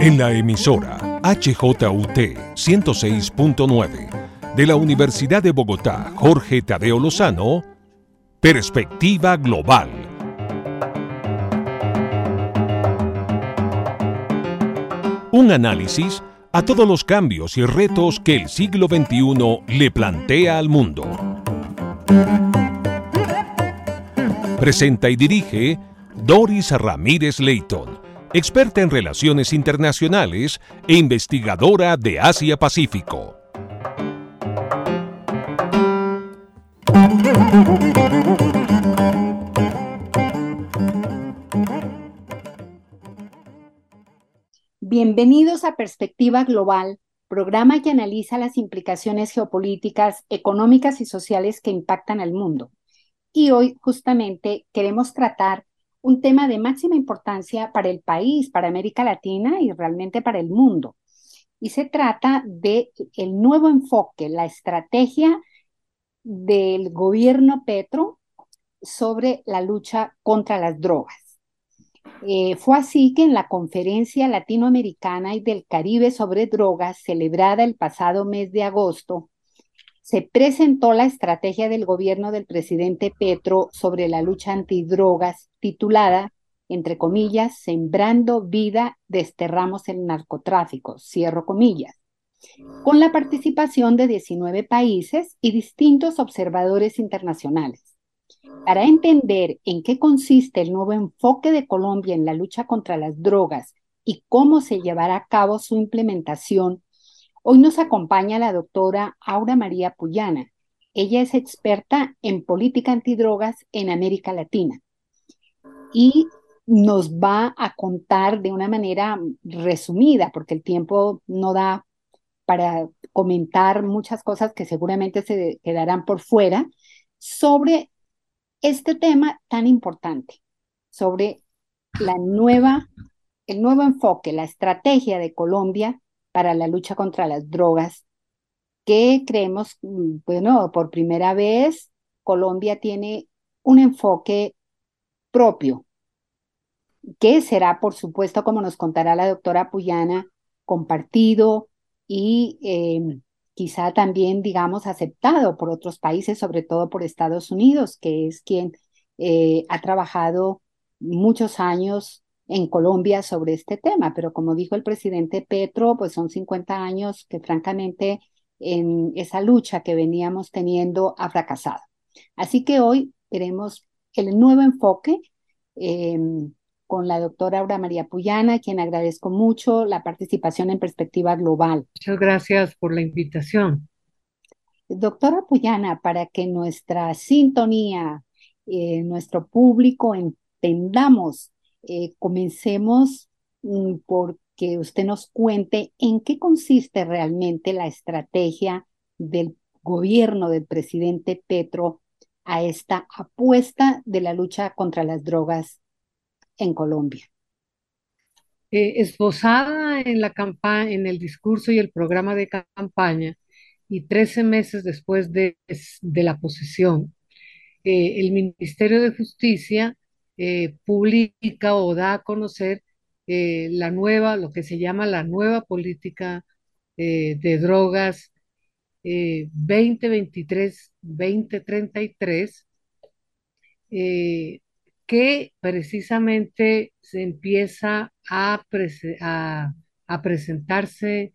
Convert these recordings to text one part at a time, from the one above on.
En la emisora HJUT 106.9 de la Universidad de Bogotá, Jorge Tadeo Lozano, Perspectiva Global. Un análisis a todos los cambios y retos que el siglo XXI le plantea al mundo. Presenta y dirige Doris Ramírez Leighton, experta en relaciones internacionales e investigadora de Asia-Pacífico. Bienvenidos a Perspectiva Global, programa que analiza las implicaciones geopolíticas, económicas y sociales que impactan al mundo. Y hoy justamente queremos tratar un tema de máxima importancia para el país, para América Latina y realmente para el mundo. Y se trata de el nuevo enfoque, la estrategia del gobierno Petro sobre la lucha contra las drogas. Eh, fue así que en la conferencia latinoamericana y del Caribe sobre drogas, celebrada el pasado mes de agosto, se presentó la estrategia del gobierno del presidente Petro sobre la lucha antidrogas, titulada, entre comillas, Sembrando vida, desterramos el narcotráfico, cierro comillas, con la participación de 19 países y distintos observadores internacionales. Para entender en qué consiste el nuevo enfoque de Colombia en la lucha contra las drogas y cómo se llevará a cabo su implementación, hoy nos acompaña la doctora Aura María Puyana. Ella es experta en política antidrogas en América Latina y nos va a contar de una manera resumida, porque el tiempo no da para comentar muchas cosas que seguramente se quedarán por fuera, sobre este tema tan importante sobre la nueva, el nuevo enfoque, la estrategia de Colombia para la lucha contra las drogas, que creemos, mm, bueno, por primera vez Colombia tiene un enfoque propio, que será, por supuesto, como nos contará la doctora Puyana, compartido y eh, quizá también, digamos, aceptado por otros países, sobre todo por Estados Unidos, que es quien eh, ha trabajado muchos años en Colombia sobre este tema. Pero como dijo el presidente Petro, pues son 50 años que francamente en esa lucha que veníamos teniendo ha fracasado. Así que hoy veremos el nuevo enfoque. Em, con la doctora Aura María Puyana, quien agradezco mucho la participación en Perspectiva Global. Muchas gracias por la invitación. Doctora Puyana, para que nuestra sintonía, eh, nuestro público entendamos, eh, comencemos mm, por que usted nos cuente en qué consiste realmente la estrategia del gobierno del presidente Petro a esta apuesta de la lucha contra las drogas en Colombia. Eh, esbozada en la campaña, en el discurso y el programa de campaña, y 13 meses después de, la posesión, eh, el Ministerio de Justicia eh, publica o da a conocer la nueva, lo que se llama la nueva política de drogas 2023-2033, que precisamente se empieza a, presentarse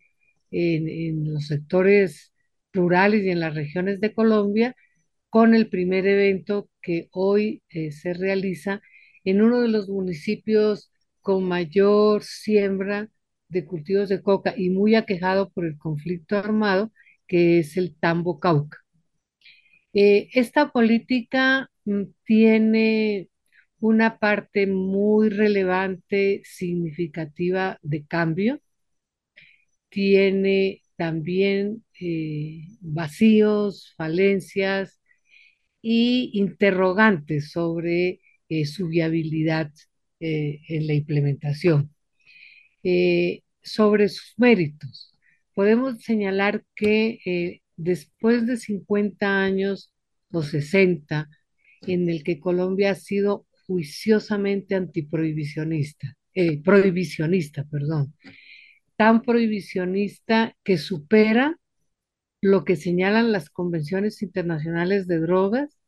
en, los sectores rurales y en las regiones de Colombia con el primer evento que hoy eh, se realiza en uno de los municipios con mayor siembra de cultivos de coca y muy aquejado por el conflicto armado, que es el Tambo Cauca. Eh, esta política mm, tiene una parte muy relevante, significativa de cambio. Tiene también eh, vacíos, falencias y interrogantes sobre eh, su viabilidad eh, en la implementación. sobre sus méritos, podemos señalar que después de 50 años o 60, en el que Colombia ha sido juiciosamente antiprohibicionista, eh, prohibicionista, perdón. tan prohibicionista que supera lo que señalan las convenciones internacionales de drogas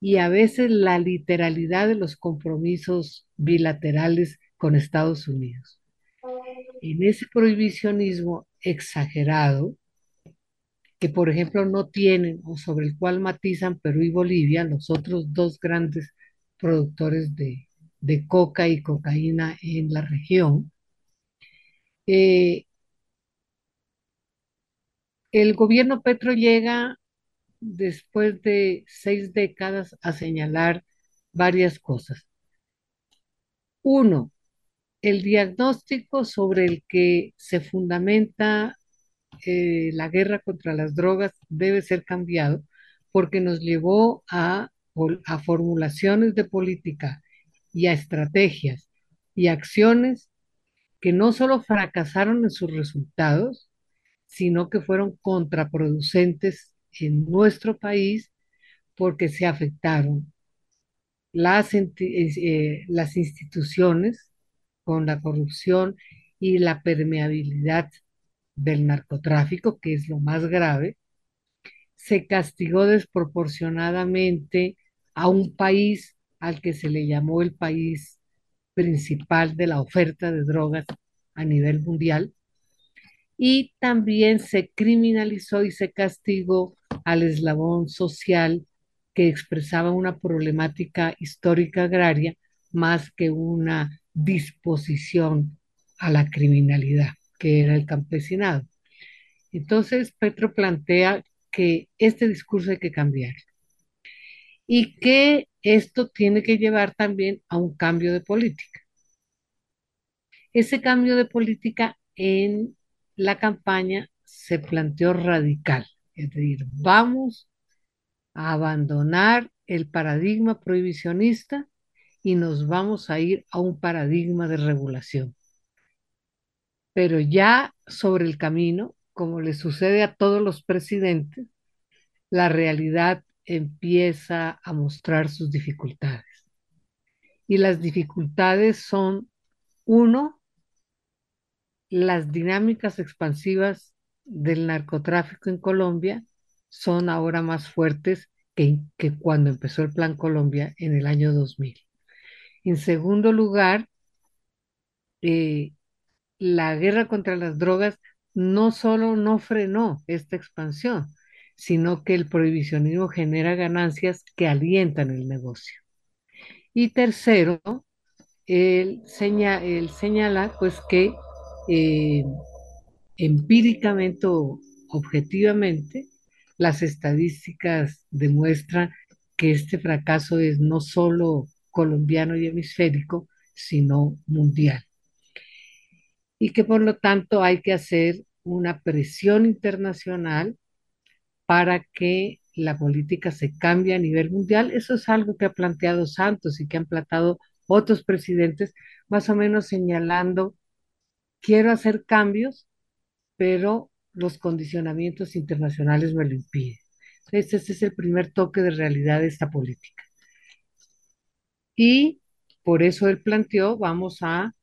y a veces la literalidad de los compromisos bilaterales con Estados Unidos. En ese prohibicionismo exagerado, que por ejemplo no tienen o sobre el cual matizan Perú y Bolivia, los otros dos grandes productores de, coca y cocaína en la región, eh, el gobierno Petro llega después de seis décadas a señalar varias cosas. Uno, el diagnóstico sobre el que se fundamenta eh, la guerra contra las drogas debe ser cambiado porque nos llevó a, a formulaciones de política y a estrategias y acciones que no solo fracasaron en sus resultados, sino que fueron contraproducentes en nuestro país porque se afectaron las, eh, las instituciones con la corrupción y la permeabilidad del narcotráfico, que es lo más grave, se castigó desproporcionadamente a un país al que se le llamó el país principal de la oferta de drogas a nivel mundial, y también se criminalizó y se castigó al eslabón social que expresaba una problemática histórica agraria más que una disposición a la criminalidad, que era el campesinado. Entonces, Petro plantea que este discurso hay que cambiar y que esto tiene que llevar también a un cambio de política. Ese cambio de política en la campaña se planteó radical, es decir, vamos a abandonar el paradigma prohibicionista y nos vamos a ir a un paradigma de regulación. Pero ya sobre el camino, como le sucede a todos los presidentes, la realidad empieza a mostrar sus dificultades. Y las dificultades son, uno, las dinámicas expansivas del narcotráfico en Colombia son ahora más fuertes que, que, cuando empezó el Plan Colombia en el año 2000. En segundo lugar, eh, la guerra contra las drogas no solo no frenó esta expansión, sino que el prohibicionismo genera ganancias que alientan el negocio. Y tercero, él, señala pues que eh, empíricamente o objetivamente, las estadísticas demuestran que este fracaso es no solo colombiano y hemisférico, sino mundial. Y que por lo tanto hay que hacer una presión internacional para que la política se cambie a nivel mundial. Eso es algo que ha planteado Santos y que han planteado otros presidentes, más o menos señalando, quiero hacer cambios, pero los condicionamientos internacionales me lo impiden. Este, es el primer toque de realidad de esta política. Y por eso él planteó, vamos a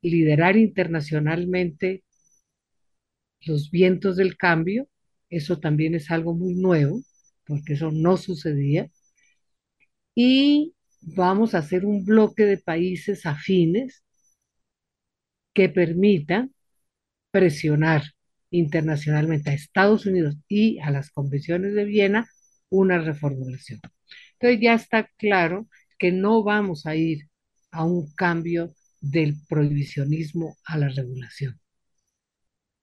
liderar internacionalmente los vientos del cambio. Eso también es algo muy nuevo, porque eso no sucedía. Y vamos a hacer un bloque de países afines que permitan presionar internacionalmente a Estados Unidos y a las convenciones de Viena una reformulación. Entonces ya está claro que no vamos a ir a un cambio del prohibicionismo a la regulación.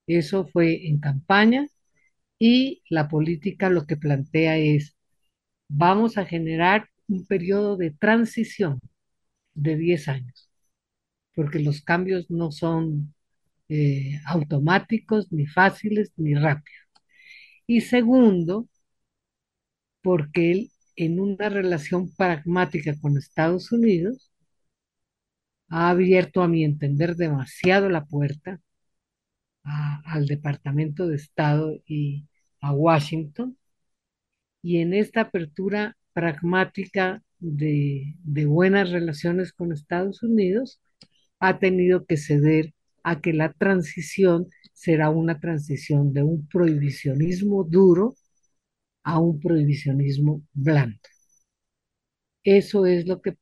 Eso fue en campaña y la política lo que plantea es, vamos a generar un periodo de transición de 10 años, porque los cambios no son eh, automáticos, ni fáciles, ni rápidos. Y segundo, porque él en una relación pragmática con Estados Unidos ha abierto, a mi entender, demasiado la puerta al Departamento de Estado y a Washington. Y en esta apertura pragmática de buenas relaciones con Estados Unidos, ha tenido que ceder a que la transición será una transición de un prohibicionismo duro a un prohibicionismo blando. Eso es lo que,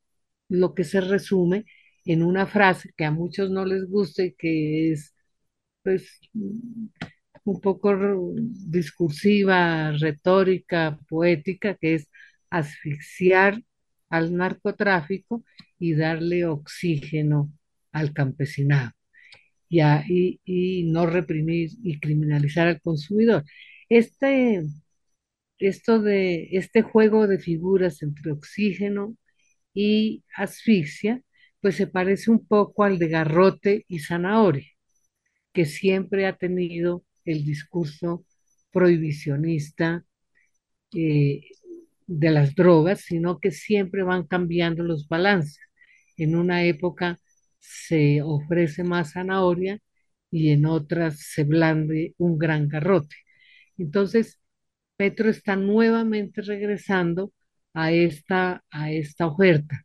lo que se resume en una frase que a muchos no les gusta y que es pues un poco discursiva, retórica, poética, que es asfixiar al narcotráfico y darle oxígeno al campesinado y, no reprimir y criminalizar al consumidor. Este, esto de, este juego de figuras entre oxígeno y asfixia, pues se parece un poco al de garrote y zanahoria, que siempre ha tenido el discurso prohibicionista eh, de las drogas, sino que siempre van cambiando los balances. En una época se ofrece más zanahoria y en otras se blande un gran garrote. Entonces, Petro está nuevamente regresando a esta, a esta oferta.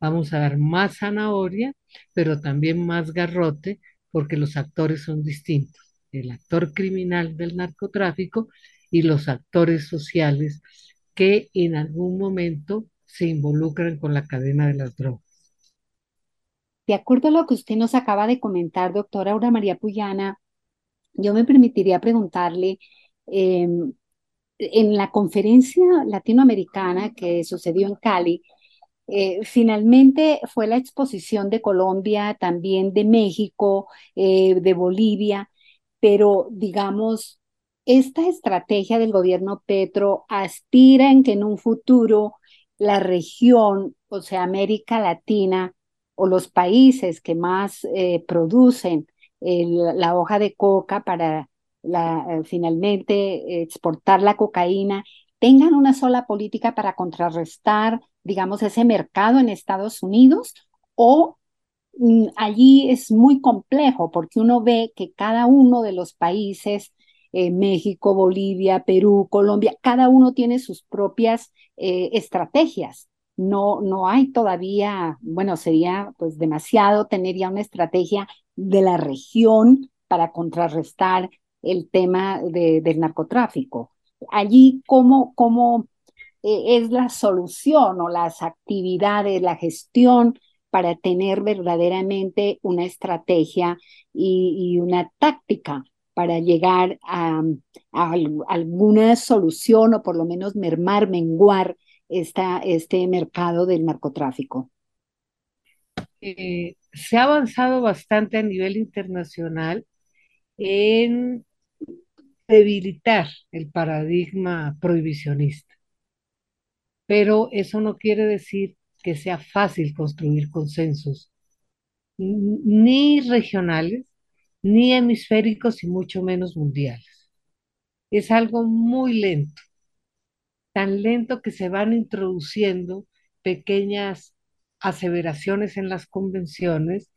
Vamos a dar más zanahoria, pero también más garrote, porque los actores son distintos. El actor criminal del narcotráfico y los actores sociales que en algún momento se involucran con la cadena de las drogas. De acuerdo a lo que usted nos acaba de comentar, doctora Aura María Puyana, yo me permitiría preguntarle, em, en la conferencia latinoamericana que sucedió en Cali, eh, finalmente fue la exposición de Colombia, también de México, eh, de Bolivia, pero digamos, esta estrategia del gobierno Petro aspira en que en un futuro la región, o sea, América Latina o los países que más eh, producen la hoja de coca para la, finalmente exportar la cocaína, tengan una sola política para contrarrestar digamos, ese mercado en Estados Unidos o mm, allí es muy complejo porque uno ve que cada uno de los países, eh, México, Bolivia, Perú, Colombia, cada uno tiene sus propias eh, estrategias. No, no hay todavía, bueno, sería pues demasiado tener ya una estrategia de la región para contrarrestar el tema del narcotráfico. Allí, ¿cómo, cómo eh, es la solución o las actividades, la gestión para tener verdaderamente una estrategia y, una táctica para llegar a, alguna solución o por lo menos mermar, menguar este mercado del narcotráfico. Eh, se ha avanzado bastante a nivel internacional en debilitar el paradigma prohibicionista pero eso no quiere decir que sea fácil construir consensos, ni regionales, ni hemisféricos y mucho menos mundiales. Es algo muy lento, tan lento que se van introduciendo pequeñas aseveraciones en las convenciones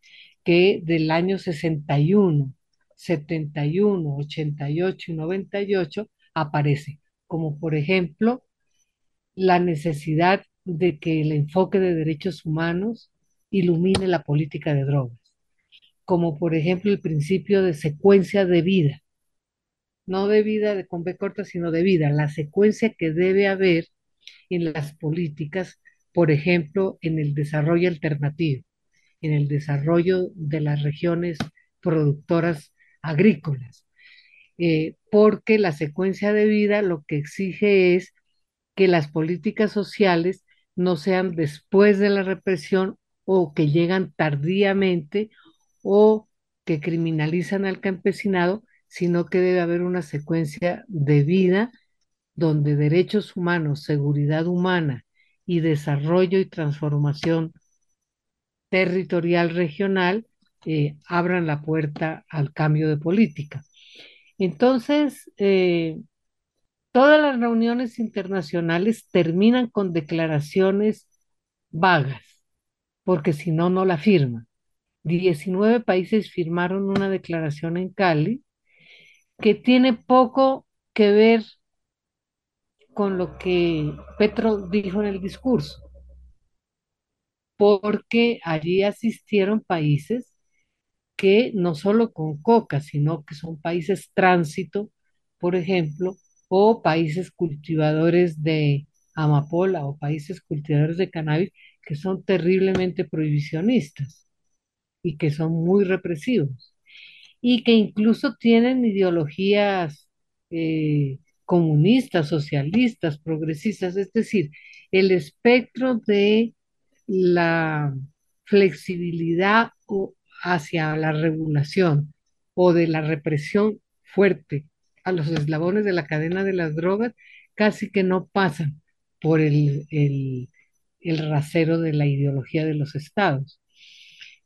que del año 61, 71, 88 y 98 aparece, como por ejemplo la necesidad de que el enfoque de derechos humanos ilumine la política de drogas, como por ejemplo el principio de secuencia de vida, no de vida de con B corta, sino de vida, la secuencia que debe haber en las políticas, por ejemplo, en el desarrollo alternativo, en el desarrollo de las regiones productoras agrícolas, eh, porque la secuencia de vida lo que exige es que las políticas sociales no sean después de la represión o que llegan tardíamente o que criminalizan al campesinado, sino que debe haber una secuencia de vida donde derechos humanos, seguridad humana y desarrollo y transformación territorial regional eh, abran la puerta al cambio de política. Entonces, eh, Todas las reuniones internacionales terminan con declaraciones vagas, porque si no, no la firman. 19 países firmaron una declaración en Cali que tiene poco que ver con lo que Petro dijo en el discurso, porque allí asistieron países que no solo con coca, sino que son países tránsito, por ejemplo, o países cultivadores de amapola o países cultivadores de cannabis que son terriblemente prohibicionistas y que son muy represivos y que incluso tienen ideologías eh, comunistas, socialistas, progresistas, es decir, el espectro de la flexibilidad hacia la regulación o de la represión fuerte a los eslabones de la cadena de las drogas casi que no pasan por el, el, el rasero de la ideología de los estados.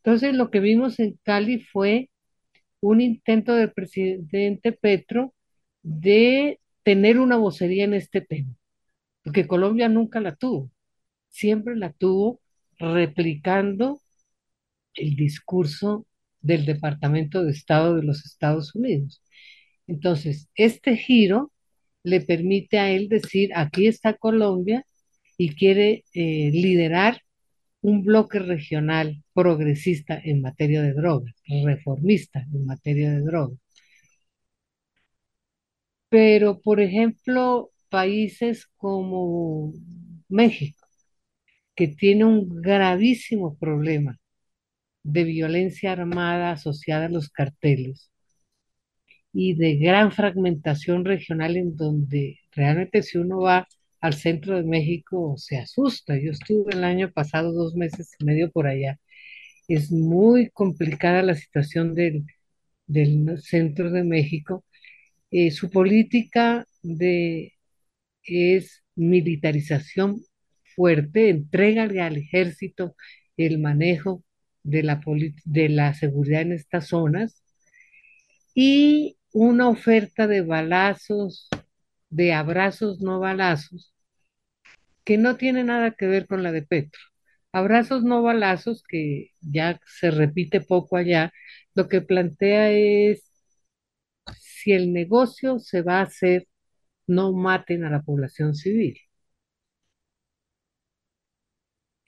Entonces, lo que vimos en Cali fue un intento del presidente Petro de tener una vocería en este tema, porque Colombia nunca la tuvo, siempre la tuvo replicando el discurso del Departamento de Estado de los Estados Unidos. Entonces, este giro le permite a él decir, aquí está Colombia y quiere eh, liderar un bloque regional progresista en materia de drogas, reformista en materia de drogas. Pero, por ejemplo, países como México, que tiene un gravísimo problema de violencia armada asociada a los carteles y de gran fragmentación regional en donde realmente si uno va al centro de México se asusta. Yo estuve el año pasado dos meses y medio por allá. Es muy complicada la situación del, del centro de México. Eh, su política es militarización fuerte, entrega al ejército el manejo de la, de la seguridad en estas zonas y una oferta de balazos, de abrazos no balazos, que no tiene nada que ver con la de Petro. Abrazos no balazos, que ya se repite poco allá, lo que plantea es si el negocio se va a hacer, no maten a la población civil.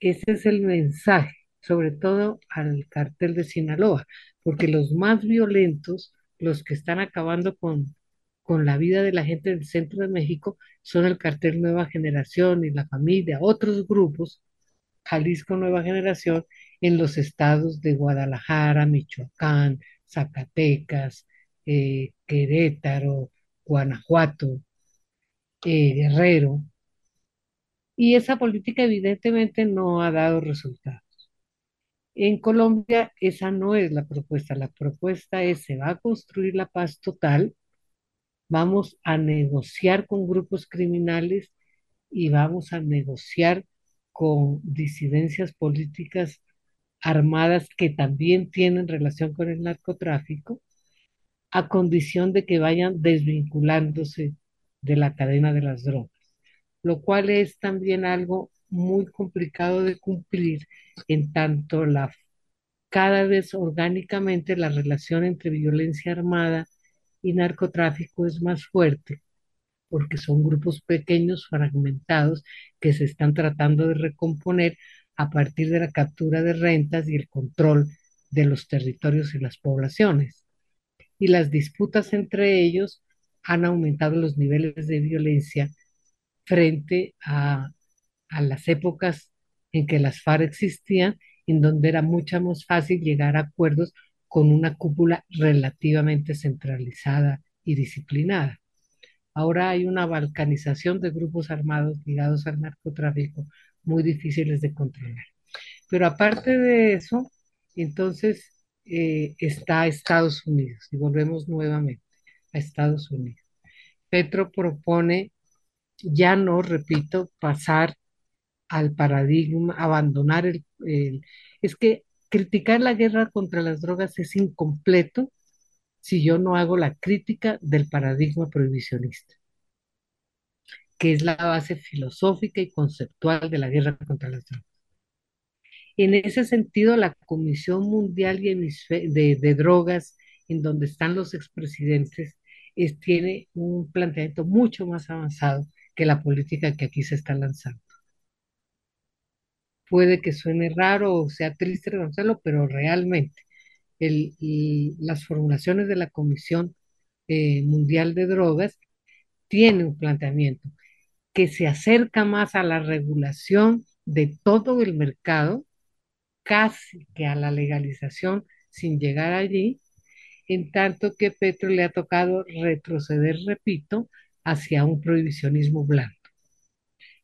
Ese es el mensaje, sobre todo al cartel de Sinaloa, porque los más violentos, los que están acabando con, con la vida de la gente del centro de México, son el cartel Nueva Generación y la familia, otros grupos, Jalisco Nueva Generación, en los estados de Guadalajara, Michoacán, Zacatecas, eh, Querétaro, Guanajuato, eh, Guerrero, y esa política evidentemente no ha dado resultados. En Colombia esa no es la propuesta, la propuesta es se va a construir la paz total, vamos a negociar con grupos criminales y vamos a negociar con disidencias políticas armadas que también tienen relación con el narcotráfico, a condición de que vayan desvinculándose de la cadena de las drogas lo cual es también algo muy complicado de cumplir en tanto la cada vez orgánicamente la relación entre violencia armada y narcotráfico es más fuerte, porque son grupos pequeños, fragmentados, que se están tratando de recomponer a partir de la captura de rentas y el control de los territorios y las poblaciones. Y las disputas entre ellos han aumentado los niveles de violencia frente a, las épocas en que las FARC existían, en donde era mucho más fácil llegar a acuerdos con una cúpula relativamente centralizada y disciplinada. Ahora hay una balcanización de grupos armados ligados al narcotráfico muy difíciles de controlar. Pero aparte de eso, entonces eh, está Estados Unidos y volvemos nuevamente a Estados Unidos. Petro propone ya no, repito, pasar al paradigma, abandonar el, Es que criticar la guerra contra las drogas es incompleto si yo no hago la crítica del paradigma prohibicionista, que es la base filosófica y conceptual de la guerra contra las drogas. En ese sentido, la Comisión Mundial de, Drogas, en donde están los expresidentes, es, tiene un planteamiento mucho más avanzado que la política que aquí se está lanzando. Puede que suene raro o sea triste reconocerlo, pero realmente el- las formulaciones de la Comisión eh, Mundial de Drogas, tiene un planteamiento que se acerca más a la regulación de todo el mercado, casi que a la legalización sin llegar allí, en tanto que Petro le ha tocado retroceder, repito, hacia un prohibicionismo blando.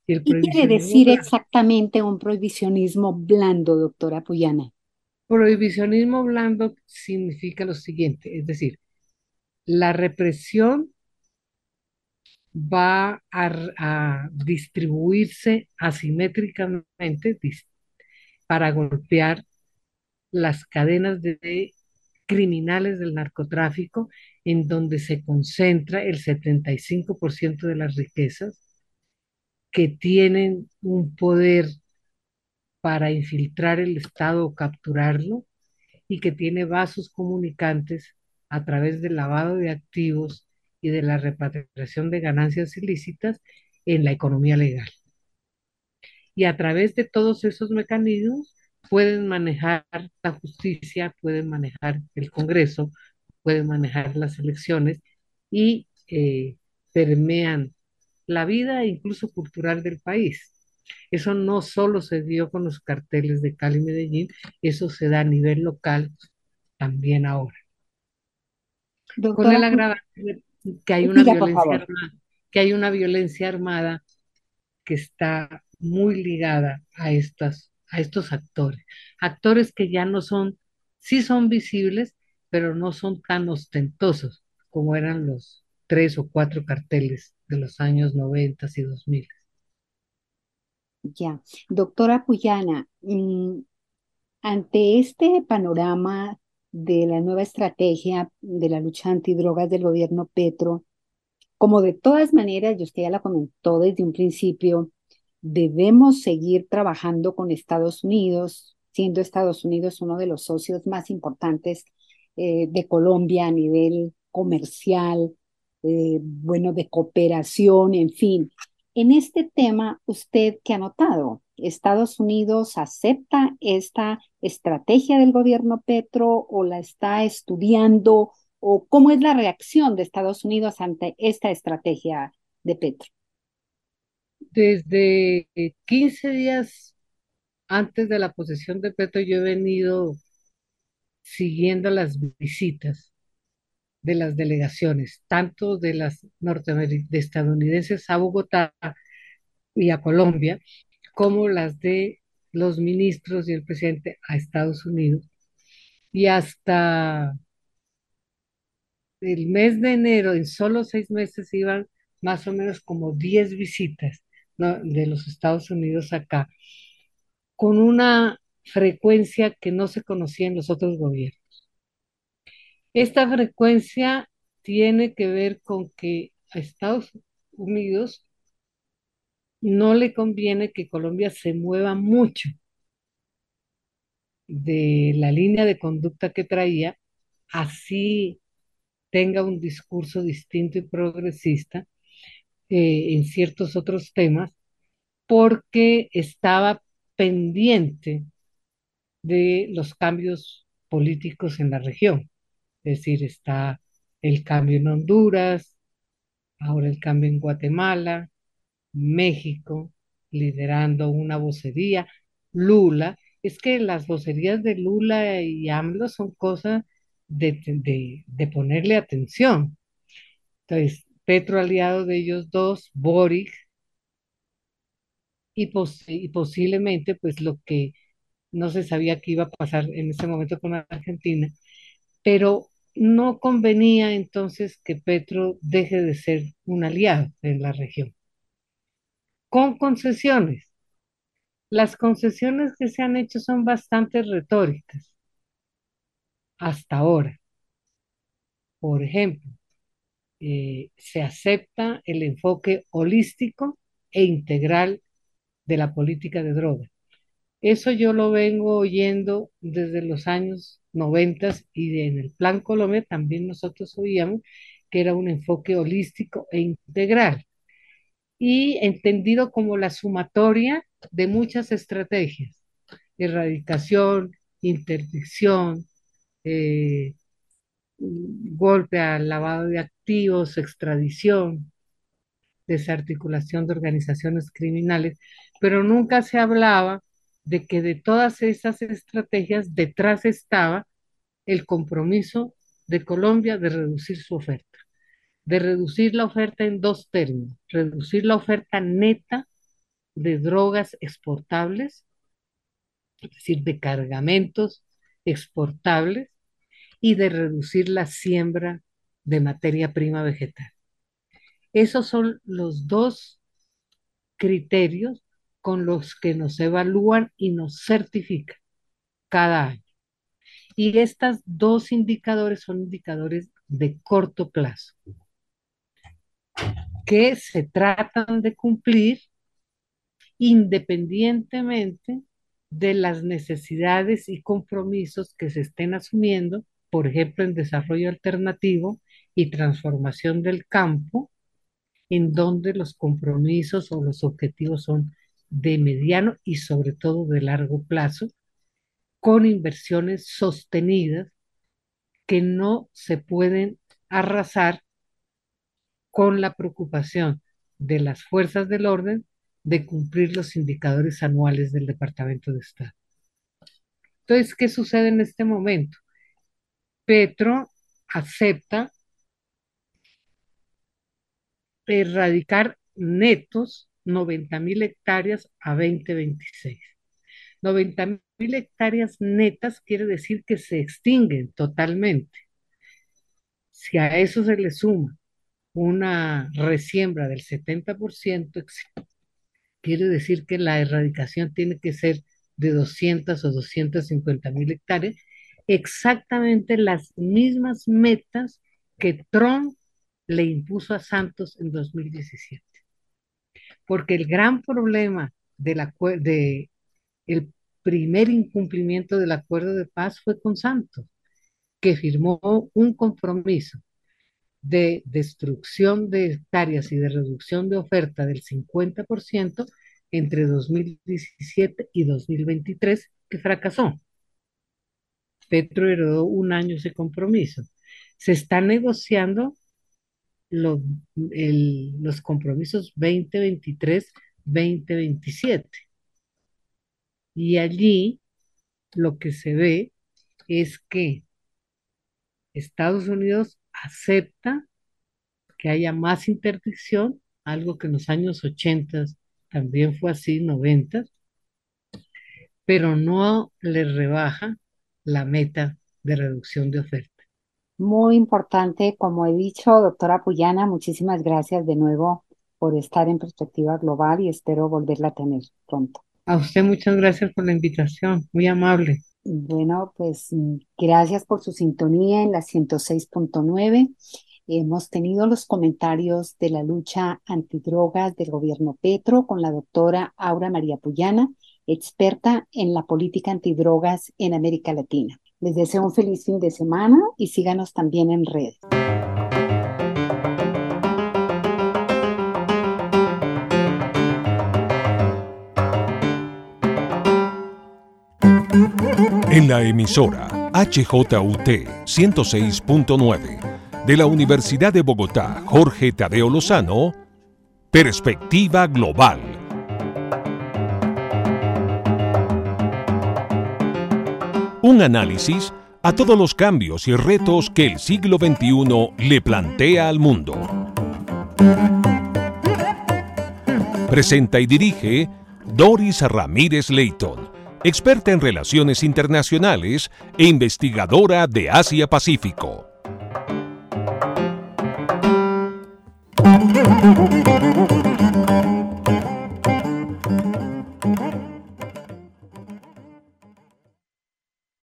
El ¿Qué quiere decir exactamente un prohibicionismo blando, doctora Puyana? prohibicionismo blando significa lo siguiente, es decir, la represión va a, distribuirse asimétricamente para golpear las cadenas de criminales del narcotráfico, en donde se concentra el 75% de las riquezas que tienen un poder para infiltrar el Estado o capturarlo y que tiene vasos comunicantes a través del lavado de activos y de la repatriación de ganancias ilícitas en la economía legal. Y a través de todos esos mecanismos pueden manejar la justicia, pueden manejar el Congreso, pueden manejar las elecciones y eh, permean la vida e incluso cultural del país. Eso no solo se dio con los carteles de Cali y Medellín, eso se da a nivel local también ahora. Con el agravante que hay una violencia armada, que hay una violencia armada que está muy ligada a estas, a estos actores. Actores que ya no son, sí son visibles, pero no son tan ostentosos como eran los tres o cuatro carteles de los años 90 y 2000. Ya. Doctora Puyana, mm, ante este panorama de la nueva estrategia de la lucha antidrogas del gobierno Petro, como de todas maneras, y usted ya la comentó desde un principio, debemos seguir trabajando con Estados Unidos, siendo Estados Unidos uno de los socios más importantes eh, de Colombia a nivel comercial, eh, bueno, de cooperación, en fin. En este tema, ¿usted qué ha notado? ¿Estados Unidos acepta esta estrategia del gobierno Petro o la está estudiando? ¿O cómo es la reacción de Estados Unidos ante esta estrategia de Petro? Desde eh, 15 días antes de la posesión de Petro, yo he venido siguiendo las visitas de las delegaciones, tanto de las norteamericanas, de estadounidenses a Bogotá y a Colombia, como las de los ministros y el presidente a Estados Unidos. Y hasta el mes de enero, en solo seis meses, iban más o menos como 10 visitas, de los Estados Unidos acá, con una frecuencia que no se conocía en los otros gobiernos. Esta frecuencia tiene que ver con que a Estados Unidos no le conviene que Colombia se mueva mucho de la línea de conducta que traía, así tenga un discurso distinto y progresista eh, en ciertos otros temas, porque estaba pendiente de los cambios políticos en la región. Es decir, está el cambio en Honduras, ahora el cambio en Guatemala, México, liderando una vocería, Lula. Es que las vocerías de Lula y AMLO son cosas de, de, ponerle atención. Entonces, Petro aliado de ellos dos, Boric, y, pos y posiblemente, pues lo que no se sabía que iba a pasar en ese momento con Argentina, pero no convenía entonces que Petro deje de ser un aliado en la región, con concesiones. Las concesiones que se han hecho son bastante retóricas hasta ahora. Por ejemplo, eh, se acepta el enfoque holístico e integral de la política de drogas. Eso yo lo vengo oyendo desde los años 90 y en el Plan Colombia también nosotros oíamos que era un enfoque holístico e integral y entendido como la sumatoria de muchas estrategias, erradicación, interdicción, eh, golpe al lavado de activos, extradición, desarticulación de organizaciones criminales, pero nunca se hablaba de que de todas esas estrategias detrás estaba el compromiso de Colombia de reducir su oferta, de reducir la oferta en dos términos, reducir la oferta neta de drogas exportables, es decir, de cargamentos exportables, y de reducir la siembra de materia prima vegetal. Esos son los dos criterios con los que nos evalúan y nos certifican cada año. Y estos dos indicadores son indicadores de corto plazo, que se tratan de cumplir independientemente de las necesidades y compromisos que se estén asumiendo, por ejemplo, en desarrollo alternativo y transformación del campo, en donde los compromisos o los objetivos son de mediano y sobre todo de largo plazo, con inversiones sostenidas que no se pueden arrasar con la preocupación de las fuerzas del orden de cumplir los indicadores anuales del Departamento de Estado. Entonces, ¿qué sucede en este momento? Petro acepta erradicar netos 90 mil hectáreas a 2026. 90 mil hectáreas netas quiere decir que se extinguen totalmente. Si a eso se le suma una resiembra del 70%, quiere decir que la erradicación tiene que ser de 200 o 250 mil hectáreas, exactamente las mismas metas que Trump le impuso a Santos en 2017. Porque el gran problema del de el primer incumplimiento del acuerdo de paz fue con Santos, que firmó un compromiso de destrucción de hectáreas y de reducción de oferta del 50% entre 2017 y 2023, que fracasó. Petro heredó un año ese compromiso. Se está negociando los, los compromisos 2023-2027. Y allí lo que se ve es que Estados Unidos acepta que haya más interdicción, algo que en los años 80 también fue así, 90, pero no le rebaja la meta de reducción de oferta. Muy importante, como he dicho, doctora Puyana, muchísimas gracias de nuevo por estar en perspectiva global y espero volverla a tener pronto. A usted muchas gracias por la invitación, muy amable. Bueno, pues mm, gracias por su sintonía en la 106.9. Hemos tenido los comentarios de la lucha antidrogas del gobierno Petro con la doctora Aura María Puyana, experta en la política antidrogas en América Latina. Les deseo un feliz fin de semana y síganos también en redes. En la emisora HJUT 106.9 de la Universidad de Bogotá, Jorge Tadeo Lozano, Perspectiva Global. Un análisis a todos los cambios y retos que el siglo XXI le plantea al mundo. Presenta y dirige Doris Ramírez Leighton, experta en relaciones internacionales e investigadora de Asia-Pacífico.